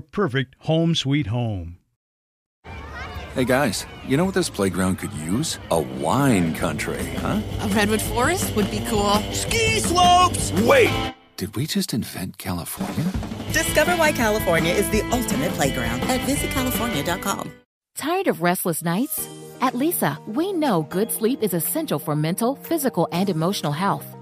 perfect home sweet home. Hey guys, you know what this playground could use? A wine country, huh? A redwood forest would be cool. Ski slopes! Wait! Did we just invent California? Discover why California is the ultimate playground at visitcalifornia.com. Tired of restless nights? At Leesa, we know good sleep is essential for mental, physical, and emotional health.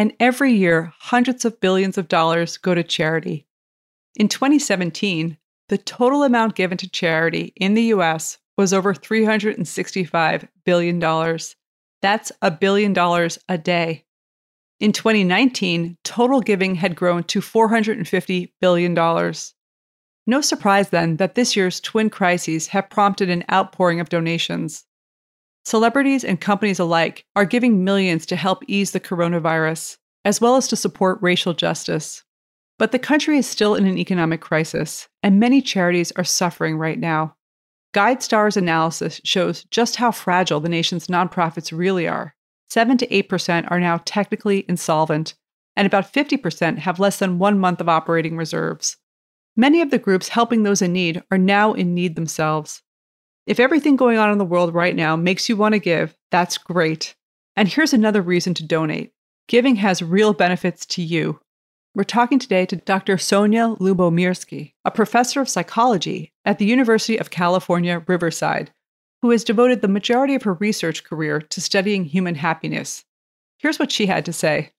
and every year, hundreds of billions of dollars go to charity. In 2017, the total amount given to charity in the US was over $365 billion. That's a billion dollars a day. In 2019, total giving had grown to $450 billion. No surprise then that this year's twin crises have prompted an outpouring of donations. Celebrities and companies alike are giving millions to help ease the coronavirus, as well as to support racial justice. But the country is still in an economic crisis, and many charities are suffering right now. GuideStar's analysis shows just how fragile the nation's nonprofits really are. 7 to 8% are now technically insolvent, and about 50% have less than one month of operating reserves. Many of the groups helping those in need are now in need themselves. If everything going on in the world right now makes you want to give, that's great. And here's another reason to donate giving has real benefits to you. We're talking today to Dr. Sonja Lyubomirsky, a professor of psychology at the University of California, Riverside, who has devoted the majority of her research career to studying human happiness. Here's what she had to say.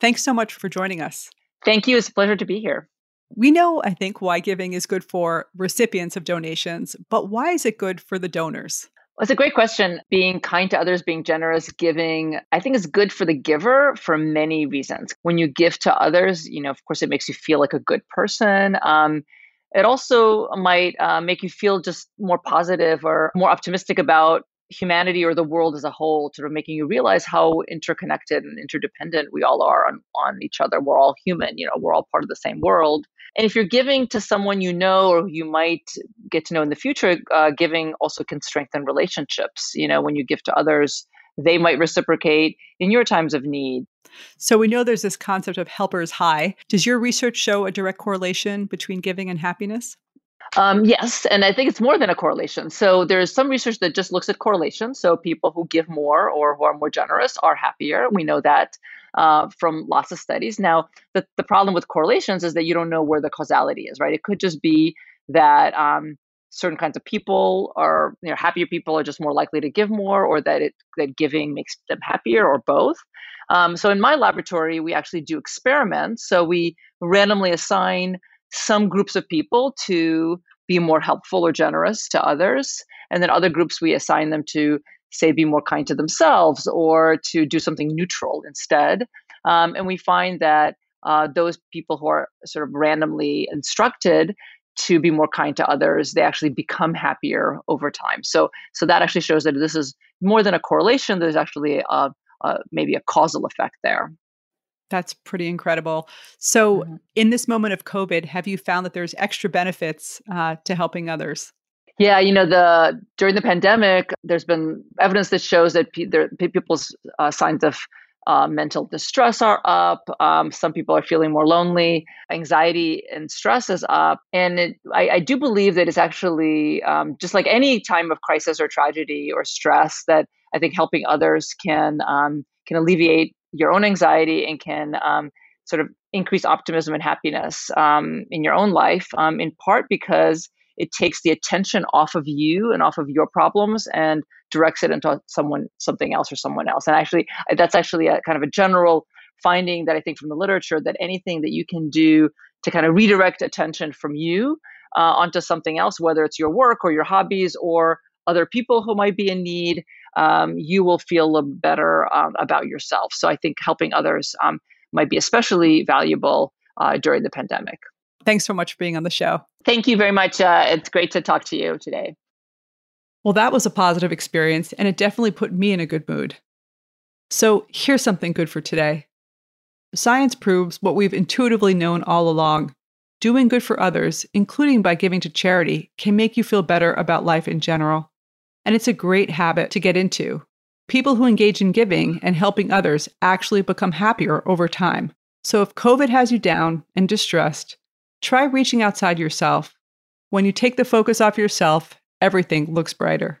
Thanks so much for joining us. Thank you. It's a pleasure to be here. We know, I think, why giving is good for recipients of donations, but why is it good for the donors? Well, it's a great question. Being kind to others, being generous, giving, I think is good for the giver for many reasons. When you give to others, you know, of course, it makes you feel like a good person. Um, it also might uh, make you feel just more positive or more optimistic about humanity or the world as a whole, sort of making you realize how interconnected and interdependent we all are on, on each other. We're all human, you know, we're all part of the same world. And if you're giving to someone you know or you might get to know in the future, uh, giving also can strengthen relationships. You know, when you give to others, they might reciprocate in your times of need. So we know there's this concept of helpers high. Does your research show a direct correlation between giving and happiness? Um, yes, and I think it's more than a correlation. So there's some research that just looks at correlation. So people who give more or who are more generous are happier. We know that uh, from lots of studies. Now, the, the problem with correlations is that you don't know where the causality is, right? It could just be that um, certain kinds of people are, you know, happier people are just more likely to give more, or that it that giving makes them happier, or both. Um, so in my laboratory, we actually do experiments. So we randomly assign some groups of people to be more helpful or generous to others. And then other groups we assign them to, say, be more kind to themselves or to do something neutral instead. Um, and we find that uh, those people who are sort of randomly instructed to be more kind to others, they actually become happier over time. So, so that actually shows that this is more than a correlation. There's actually a, a maybe a causal effect there. That's pretty incredible. So, mm-hmm. in this moment of COVID, have you found that there's extra benefits uh, to helping others? Yeah, you know, the during the pandemic, there's been evidence that shows that pe- there, people's uh, signs of uh, mental distress are up. Um, some people are feeling more lonely. Anxiety and stress is up. And it, I, I, do believe that it's actually um, just like any time of crisis or tragedy or stress that I think helping others can um, can alleviate your own anxiety and can um, sort of increase optimism and happiness um, in your own life, um, in part because it takes the attention off of you and off of your problems and directs it into someone something else or someone else. And actually that's actually a kind of a general finding that i think from the literature that anything that you can do to kind of redirect attention from you uh, onto something else whether it's your work or your hobbies or other people who might be in need um, you will feel better um, about yourself. So I think helping others um, might be especially valuable uh, during the pandemic. Thanks so much for being on the show. Thank you very much. Uh, it's great to talk to you today. Well, that was a positive experience, and it definitely put me in a good mood. So here's something good for today. Science proves what we've intuitively known all along. Doing good for others, including by giving to charity, can make you feel better about life in general and it's a great habit to get into. People who engage in giving and helping others actually become happier over time. So if COVID has you down and distressed, try reaching outside yourself. When you take the focus off yourself, everything looks brighter.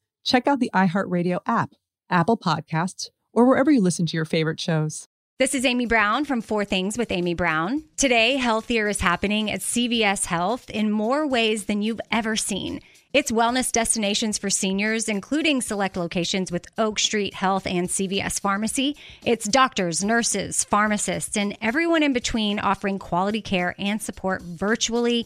check out the iHeartRadio app, Apple Podcasts, or wherever you listen to your favorite shows. This is Amy Brown from Four Things with Amy Brown. Today, Healthier is happening at CVS Health in more ways than you've ever seen. It's wellness destinations for seniors, including select locations with Oak Street Health and CVS Pharmacy. It's doctors, nurses, pharmacists, and everyone in between offering quality care and support virtually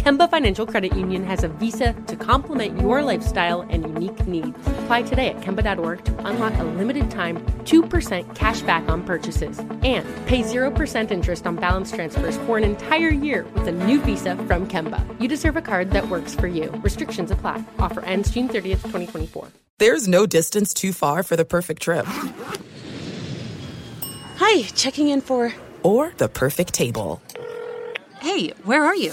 Kemba Financial Credit Union has a visa to complement your lifestyle and unique needs. Apply today at Kemba.org to unlock a limited time 2% cash back on purchases and pay 0% interest on balance transfers for an entire year with a new visa from Kemba. You deserve a card that works for you. Restrictions apply. Offer ends June 30th, 2024. There's no distance too far for the perfect trip. Hi, checking in for. Or the perfect table. Hey, where are you?